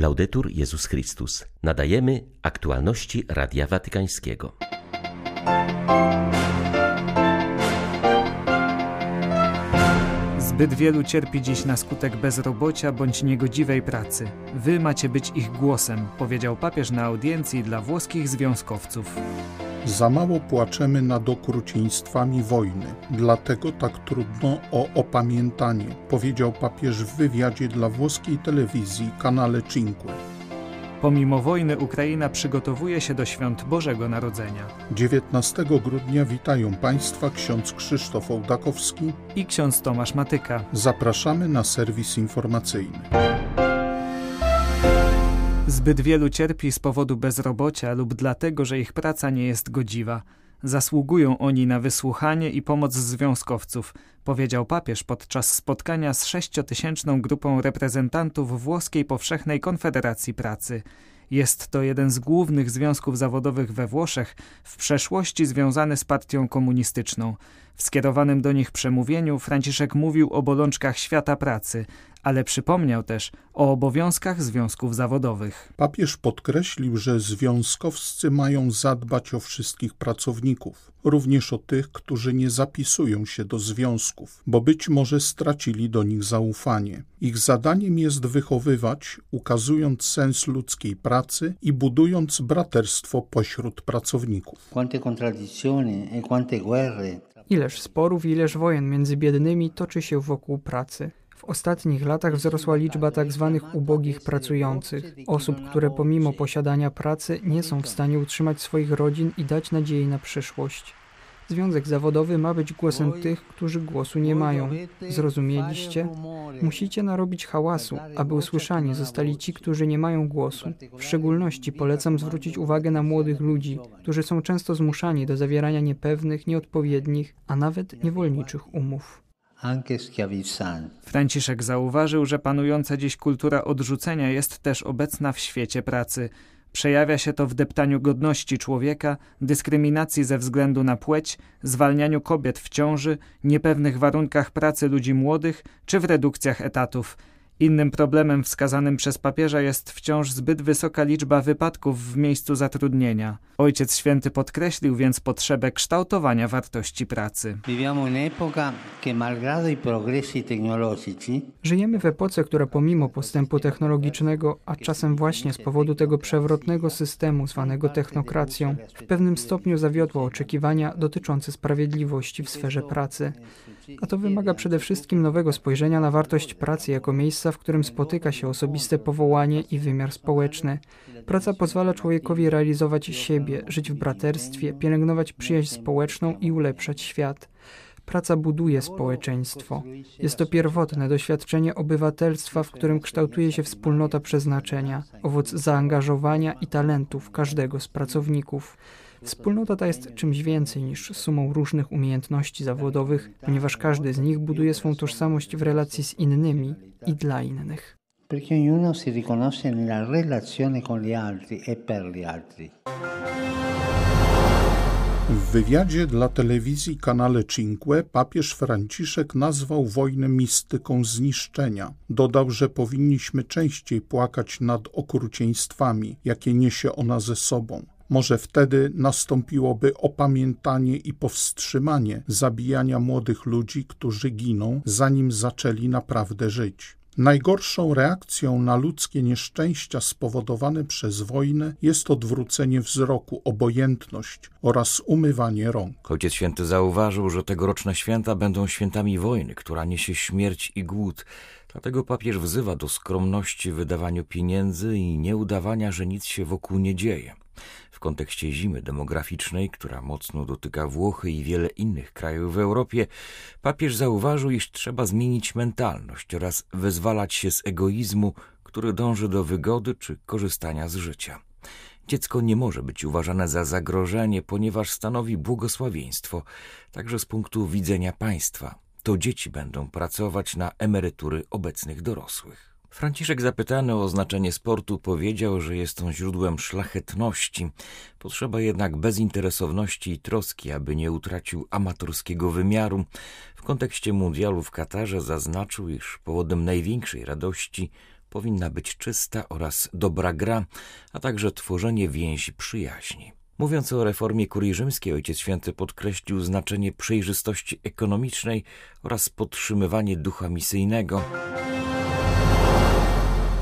Laudetur Jezus Chrystus. Nadajemy aktualności Radia Watykańskiego. Zbyt wielu cierpi dziś na skutek bezrobocia bądź niegodziwej pracy. Wy macie być ich głosem, powiedział papież na audiencji dla włoskich związkowców. Za mało płaczemy nad okrucieństwami wojny, dlatego tak trudno o opamiętanie, powiedział papież w wywiadzie dla włoskiej telewizji kanale Cinque. Pomimo wojny Ukraina przygotowuje się do świąt Bożego Narodzenia. 19 grudnia witają Państwa ksiądz Krzysztof Ołdakowski i ksiądz Tomasz Matyka. Zapraszamy na serwis informacyjny. Zbyt wielu cierpi z powodu bezrobocia lub dlatego, że ich praca nie jest godziwa. Zasługują oni na wysłuchanie i pomoc związkowców, powiedział papież podczas spotkania z sześciotysięczną grupą reprezentantów Włoskiej Powszechnej Konfederacji Pracy. Jest to jeden z głównych związków zawodowych we Włoszech, w przeszłości związany z partią komunistyczną. W skierowanym do nich przemówieniu Franciszek mówił o bolączkach świata pracy, ale przypomniał też o obowiązkach związków zawodowych. Papież podkreślił, że związkowscy mają zadbać o wszystkich pracowników, również o tych, którzy nie zapisują się do związków, bo być może stracili do nich zaufanie. Ich zadaniem jest wychowywać, ukazując sens ludzkiej pracy i budując braterstwo pośród pracowników. Quante contraddizioni e quante guerre Ileż sporów, ileż wojen między biednymi toczy się wokół pracy. W ostatnich latach wzrosła liczba tzw. Tak ubogich pracujących, osób, które pomimo posiadania pracy nie są w stanie utrzymać swoich rodzin i dać nadziei na przyszłość. Związek zawodowy ma być głosem tych, którzy głosu nie mają. Zrozumieliście? Musicie narobić hałasu, aby usłyszani zostali ci, którzy nie mają głosu. W szczególności polecam zwrócić uwagę na młodych ludzi, którzy są często zmuszani do zawierania niepewnych, nieodpowiednich, a nawet niewolniczych umów. Franciszek zauważył, że panująca dziś kultura odrzucenia jest też obecna w świecie pracy. Przejawia się to w deptaniu godności człowieka, dyskryminacji ze względu na płeć, zwalnianiu kobiet w ciąży, niepewnych warunkach pracy ludzi młodych czy w redukcjach etatów. Innym problemem wskazanym przez papieża jest wciąż zbyt wysoka liczba wypadków w miejscu zatrudnienia. Ojciec Święty podkreślił więc potrzebę kształtowania wartości pracy. Żyjemy w epoce, która pomimo postępu technologicznego, a czasem właśnie z powodu tego przewrotnego systemu zwanego technokracją, w pewnym stopniu zawiodła oczekiwania dotyczące sprawiedliwości w sferze pracy. A to wymaga przede wszystkim nowego spojrzenia na wartość pracy jako miejsca, w którym spotyka się osobiste powołanie i wymiar społeczny. Praca pozwala człowiekowi realizować siebie, żyć w braterstwie, pielęgnować przyjaźń społeczną i ulepszać świat. Praca buduje społeczeństwo. Jest to pierwotne doświadczenie obywatelstwa, w którym kształtuje się wspólnota przeznaczenia, owoc zaangażowania i talentów każdego z pracowników. Wspólnota ta jest czymś więcej niż sumą różnych umiejętności zawodowych, ponieważ każdy z nich buduje swą tożsamość w relacji z innymi i dla innych. Perché ognuno si riconosce nella relazione con gli altri e per gli altri. W wywiadzie dla telewizji kanale Cinque papież Franciszek nazwał wojnę mistyką zniszczenia. Dodał, że powinniśmy częściej płakać nad okrucieństwami, jakie niesie ona ze sobą. Może wtedy nastąpiłoby opamiętanie i powstrzymanie zabijania młodych ludzi, którzy giną, zanim zaczęli naprawdę żyć. Najgorszą reakcją na ludzkie nieszczęścia spowodowane przez wojnę jest odwrócenie wzroku, obojętność oraz umywanie rąk. Ojciec Święty zauważył, że tegoroczne święta będą świętami wojny, która niesie śmierć i głód. Dlatego papież wzywa do skromności w wydawaniu pieniędzy i nieudawania, że nic się wokół nie dzieje. W kontekście zimy demograficznej, która mocno dotyka Włochy i wiele innych krajów w Europie, papież zauważył, iż trzeba zmienić mentalność oraz wyzwalać się z egoizmu, który dąży do wygody czy korzystania z życia. Dziecko nie może być uważane za zagrożenie, ponieważ stanowi błogosławieństwo, także z punktu widzenia państwa. To dzieci będą pracować na emerytury obecnych dorosłych. Franciszek zapytany o znaczenie sportu powiedział, że jest on źródłem szlachetności. Potrzeba jednak bezinteresowności i troski, aby nie utracił amatorskiego wymiaru. W kontekście mundialu w Katarze zaznaczył, iż powodem największej radości powinna być czysta oraz dobra gra, a także tworzenie więzi przyjaźni. Mówiąc o reformie kurii rzymskiej, Ojciec Święty podkreślił znaczenie przejrzystości ekonomicznej oraz podtrzymywanie ducha misyjnego.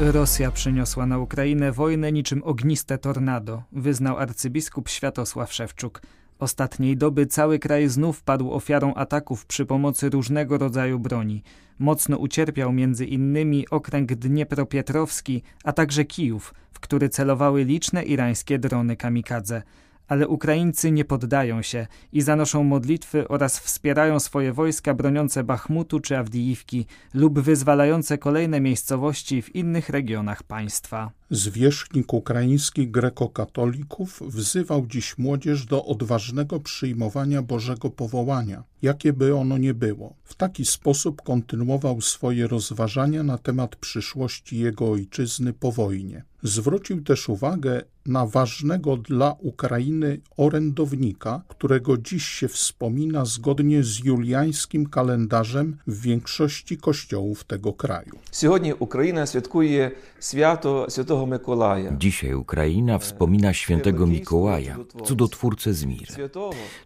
Rosja przyniosła na Ukrainę wojnę niczym ogniste tornado, wyznał arcybiskup Światosław Szewczuk. Ostatniej doby cały kraj znów padł ofiarą ataków przy pomocy różnego rodzaju broni. Mocno ucierpiał między innymi okręg Dniepropietrowski, a także Kijów, w który celowały liczne irańskie drony kamikadze ale Ukraińcy nie poddają się i zanoszą modlitwy oraz wspierają swoje wojska broniące Bachmutu czy Awdijiwki lub wyzwalające kolejne miejscowości w innych regionach państwa. Zwierzchnik ukraińskich grekokatolików wzywał dziś młodzież do odważnego przyjmowania Bożego powołania, jakie by ono nie było. W taki sposób kontynuował swoje rozważania na temat przyszłości jego ojczyzny po wojnie. Zwrócił też uwagę na ważnego dla Ukrainy orędownika, którego dziś się wspomina zgodnie z juliańskim kalendarzem w większości kościołów tego kraju. Сьогодні Україна святкує свято Святого Миколая. Dzisiaj Ukraina wspomina świętego Mikołaja, cudotwórcę z Miry.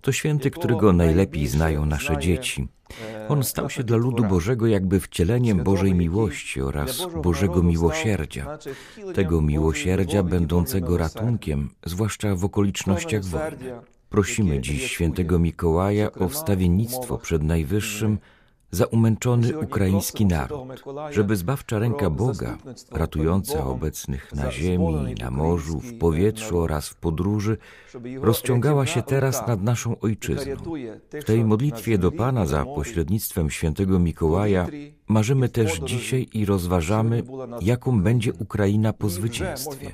To święty, którego najlepiej znają nasze dzieci. On stał się dla ludu Bożego jakby wcieleniem Bożej miłości oraz Bożego miłosierdzia, tego miłosierdzia będącego ratunkiem, zwłaszcza w okolicznościach wojny. Prosimy dziś świętego Mikołaja o wstawiennictwo przed Najwyższym za umęczony ukraiński naród, żeby zbawcza ręka Boga, ratująca obecnych na ziemi, na morzu, w powietrzu oraz w podróży, rozciągała się teraz nad naszą ojczyzną. W tej modlitwie do Pana za pośrednictwem świętego Mikołaja marzymy też dzisiaj i rozważamy, jaką będzie Ukraina po zwycięstwie,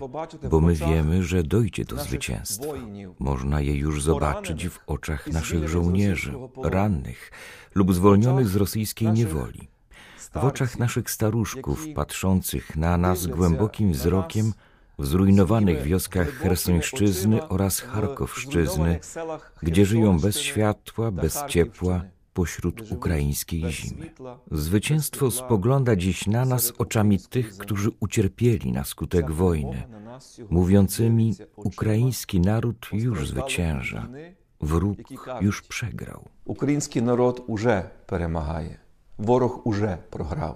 bo my wiemy, że dojdzie do zwycięstwa. Można je już zobaczyć w oczach naszych żołnierzy, rannych, lub zwolnionych z rosyjskiej niewoli. W oczach naszych staruszków, patrzących na nas głębokim wzrokiem, w zrujnowanych wioskach Chersońszczyzny oraz Charkowszczyzny, gdzie żyją bez światła, bez ciepła, pośród ukraińskiej zimy. Zwycięstwo spogląda dziś na nas oczami tych, którzy ucierpieli na skutek wojny, mówiącymi: Ukraiński naród już zwycięża, wróg już przegrał. Український народ уже перемагає, ворог уже програв.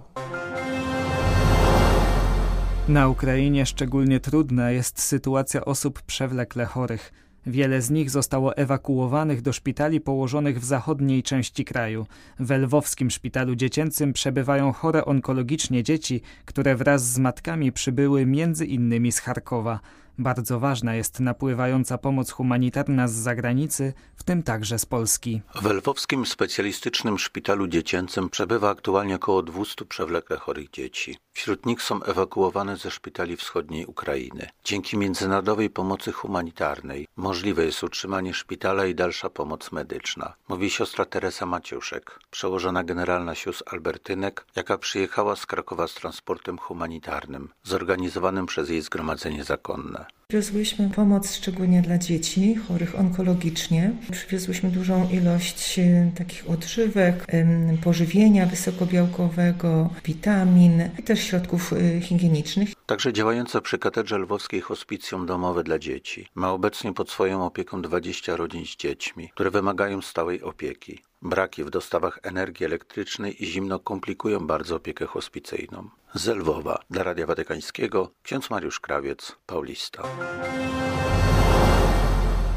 Na Ukrainie szczególnie trudna jest sytuacja osób przewlekle chorych. Wiele z nich zostało ewakuowanych do szpitali położonych w zachodniej części kraju. W lwowskim szpitalu dziecięcym przebywają chore onkologicznie dzieci, które wraz z matkami przybyły między innymi z Charkowa. Bardzo ważna jest napływająca pomoc humanitarna z zagranicy, w tym także z Polski. W Lwowskim Specjalistycznym Szpitalu Dziecięcym przebywa aktualnie około 200 przewlekle chorych dzieci. Wśród nich są ewakuowane ze szpitali wschodniej Ukrainy. Dzięki międzynarodowej pomocy humanitarnej możliwe jest utrzymanie szpitala i dalsza pomoc medyczna, mówi siostra Teresa Maciuszek, przełożona generalna sióstr Albertynek, jaka przyjechała z Krakowa z transportem humanitarnym, zorganizowanym przez jej zgromadzenie zakonne. Przywiozłyśmy pomoc szczególnie dla dzieci chorych onkologicznie. Przywiozłyśmy dużą ilość e, takich odżywek, em, pożywienia wysokobiałkowego, witamin i też środków e, higienicznych. Także działające przy katedrze lwowskiej hospicjum domowe dla dzieci ma obecnie pod swoją opieką 20 rodzin z dziećmi, które wymagają stałej opieki. Braki w dostawach energii elektrycznej i zimno komplikują bardzo opiekę hospicyjną. Z Lwowa dla Radia Watykańskiego ksiądz Mariusz Krawiec, Paulista.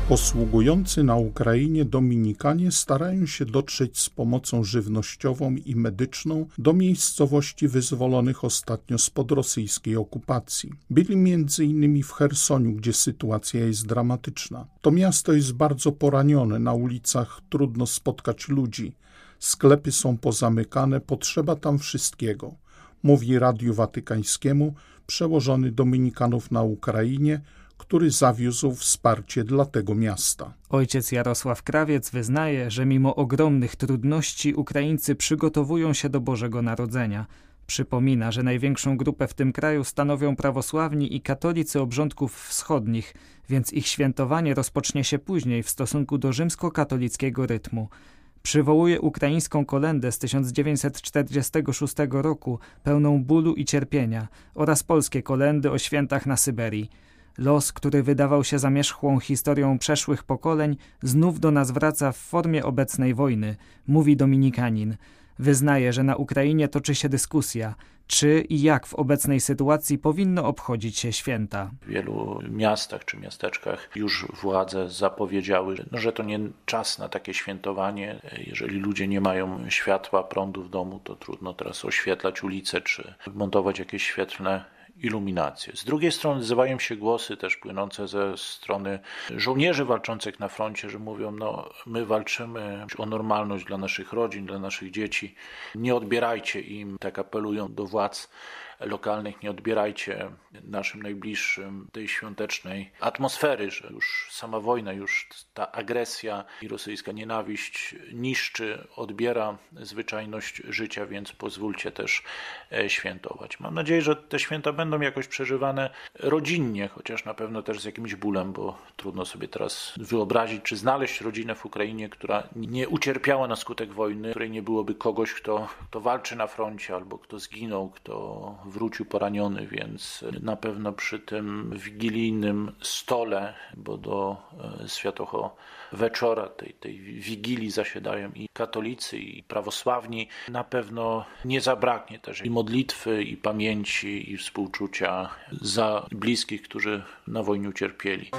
Posługujący na Ukrainie Dominikanie starają się dotrzeć z pomocą żywnościową i medyczną do miejscowości wyzwolonych ostatnio spod rosyjskiej okupacji. Byli innymi w Chersoniu, gdzie sytuacja jest dramatyczna. To miasto jest bardzo poranione, na ulicach trudno spotkać ludzi, sklepy są pozamykane, potrzeba tam wszystkiego. Mówi Radiu Watykańskiemu przełożony Dominikanów na Ukrainie, który zawiózł wsparcie dla tego miasta. Ojciec Jarosław Krawiec wyznaje, że mimo ogromnych trudności Ukraińcy przygotowują się do Bożego Narodzenia. Przypomina, że największą grupę w tym kraju stanowią prawosławni i katolicy obrządków wschodnich, więc ich świętowanie rozpocznie się później w stosunku do rzymskokatolickiego rytmu. Przywołuje ukraińską kolendę z 1946 roku, pełną bólu i cierpienia, oraz polskie kolendy o świętach na Syberii. Los, który wydawał się zamierzchłą historią przeszłych pokoleń, znów do nas wraca w formie obecnej wojny, mówi Dominikanin. Wyznaje, że na Ukrainie toczy się dyskusja, czy i jak w obecnej sytuacji powinno obchodzić się święta. W wielu miastach czy miasteczkach już władze zapowiedziały, no, że to nie czas na takie świętowanie. Jeżeli ludzie nie mają światła, prądu w domu, to trudno teraz oświetlać ulice czy montować jakieś świetlne iluminację. Z drugiej strony odzywają się głosy też płynące ze strony żołnierzy walczących na froncie, że mówią, no my walczymy o normalność dla naszych rodzin, dla naszych dzieci, nie odbierajcie im, tak apelują do władz lokalnych, nie odbierajcie naszym najbliższym tej świątecznej atmosfery, że już sama wojna, już ta agresja i rosyjska nienawiść niszczy, odbiera zwyczajność życia, więc pozwólcie też e, świętować. Mam nadzieję, że te święta będą jakoś przeżywane rodzinnie, chociaż na pewno też z jakimś bólem, bo trudno sobie teraz wyobrazić, czy znaleźć rodzinę w Ukrainie, która nie ucierpiała na skutek wojny, której nie byłoby kogoś, kto, kto walczy na froncie albo kto zginął, kto wrócił poraniony, więc na pewno przy tym wigilijnym stole, bo do e, Świętocho Wieczora, tej, tej wigilii zasiadają i katolicy, i prawosławni, na pewno nie zabraknie też i modlitwy, i pamięci, i współczucia za bliskich, którzy na wojnie ucierpieli.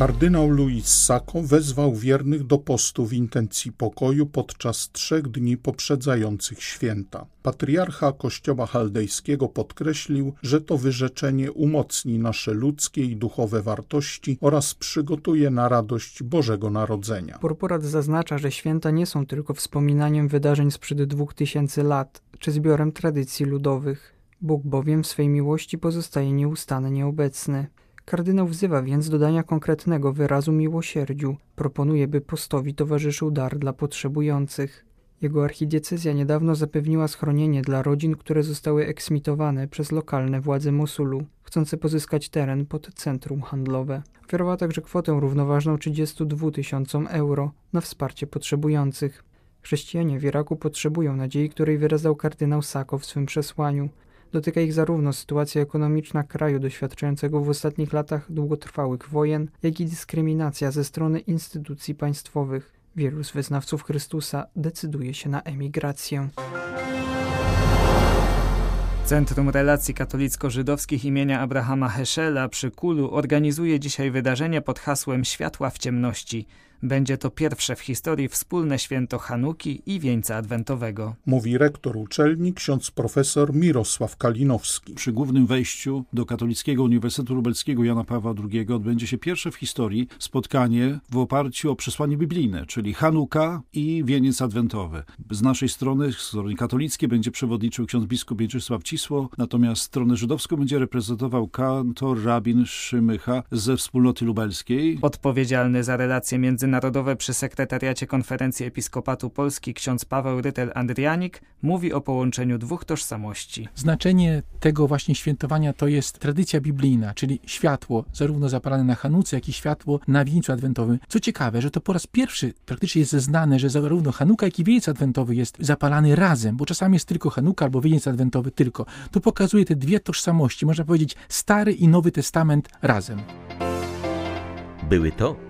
Kardynał Luis Sacco wezwał wiernych do postu w intencji pokoju podczas trzech dni poprzedzających święta. Patriarcha Kościoła Chaldejskiego podkreślił, że to wyrzeczenie umocni nasze ludzkie i duchowe wartości oraz przygotuje na radość Bożego Narodzenia. Purpurat zaznacza, że święta nie są tylko wspominaniem wydarzeń sprzed dwóch tysięcy lat, czy zbiorem tradycji ludowych. Bóg bowiem w swej miłości pozostaje nieustannie obecny. Kardynał wzywa więc do dania konkretnego wyrazu miłosierdziu. Proponuje, by postowi towarzyszył dar dla potrzebujących. Jego archidiecezja niedawno zapewniła schronienie dla rodzin, które zostały eksmitowane przez lokalne władze Mosulu, chcące pozyskać teren pod centrum handlowe. Oferowała także kwotę równoważną 32 tysiącom euro na wsparcie potrzebujących. Chrześcijanie w Iraku potrzebują nadziei, której wyrazał kardynał Sako w swym przesłaniu. Dotyka ich zarówno sytuacja ekonomiczna kraju doświadczającego w ostatnich latach długotrwałych wojen, jak i dyskryminacja ze strony instytucji państwowych. Wielu z wyznawców Chrystusa decyduje się na emigrację. Centrum Relacji Katolicko-Żydowskich imienia Abrahama Heschela przy Kulu organizuje dzisiaj wydarzenie pod hasłem Światła w ciemności – będzie to pierwsze w historii wspólne święto Hanuki i wieńca adwentowego. Mówi rektor uczelni ksiądz profesor Mirosław Kalinowski. Przy głównym wejściu do Katolickiego Uniwersytetu Lubelskiego Jana Pawła II odbędzie się pierwsze w historii spotkanie w oparciu o przesłanie biblijne, czyli Hanuka i wieniec adwentowy. Z naszej strony, z strony katolickiej będzie przewodniczył ksiądz biskup Mieczysław Cisło, natomiast stronę żydowską będzie reprezentował kantor rabin Szymycha ze wspólnoty lubelskiej. Odpowiedzialny za relacje między międzynarodowe przy sekretariacie Konferencji Episkopatu Polski ksiądz Paweł Rytel-Andrianik mówi o połączeniu dwóch tożsamości. Znaczenie tego właśnie świętowania to jest tradycja biblijna, czyli światło zarówno zapalane na Hanuce, jak i światło na wieńcu adwentowym. Co ciekawe, że to po raz pierwszy praktycznie jest zeznane, że zarówno Hanuka, jak i wieniec adwentowy jest zapalany razem, bo czasami jest tylko Hanuka albo wieniec adwentowy tylko. To pokazuje te dwie tożsamości, można powiedzieć Stary i Nowy Testament razem. Były to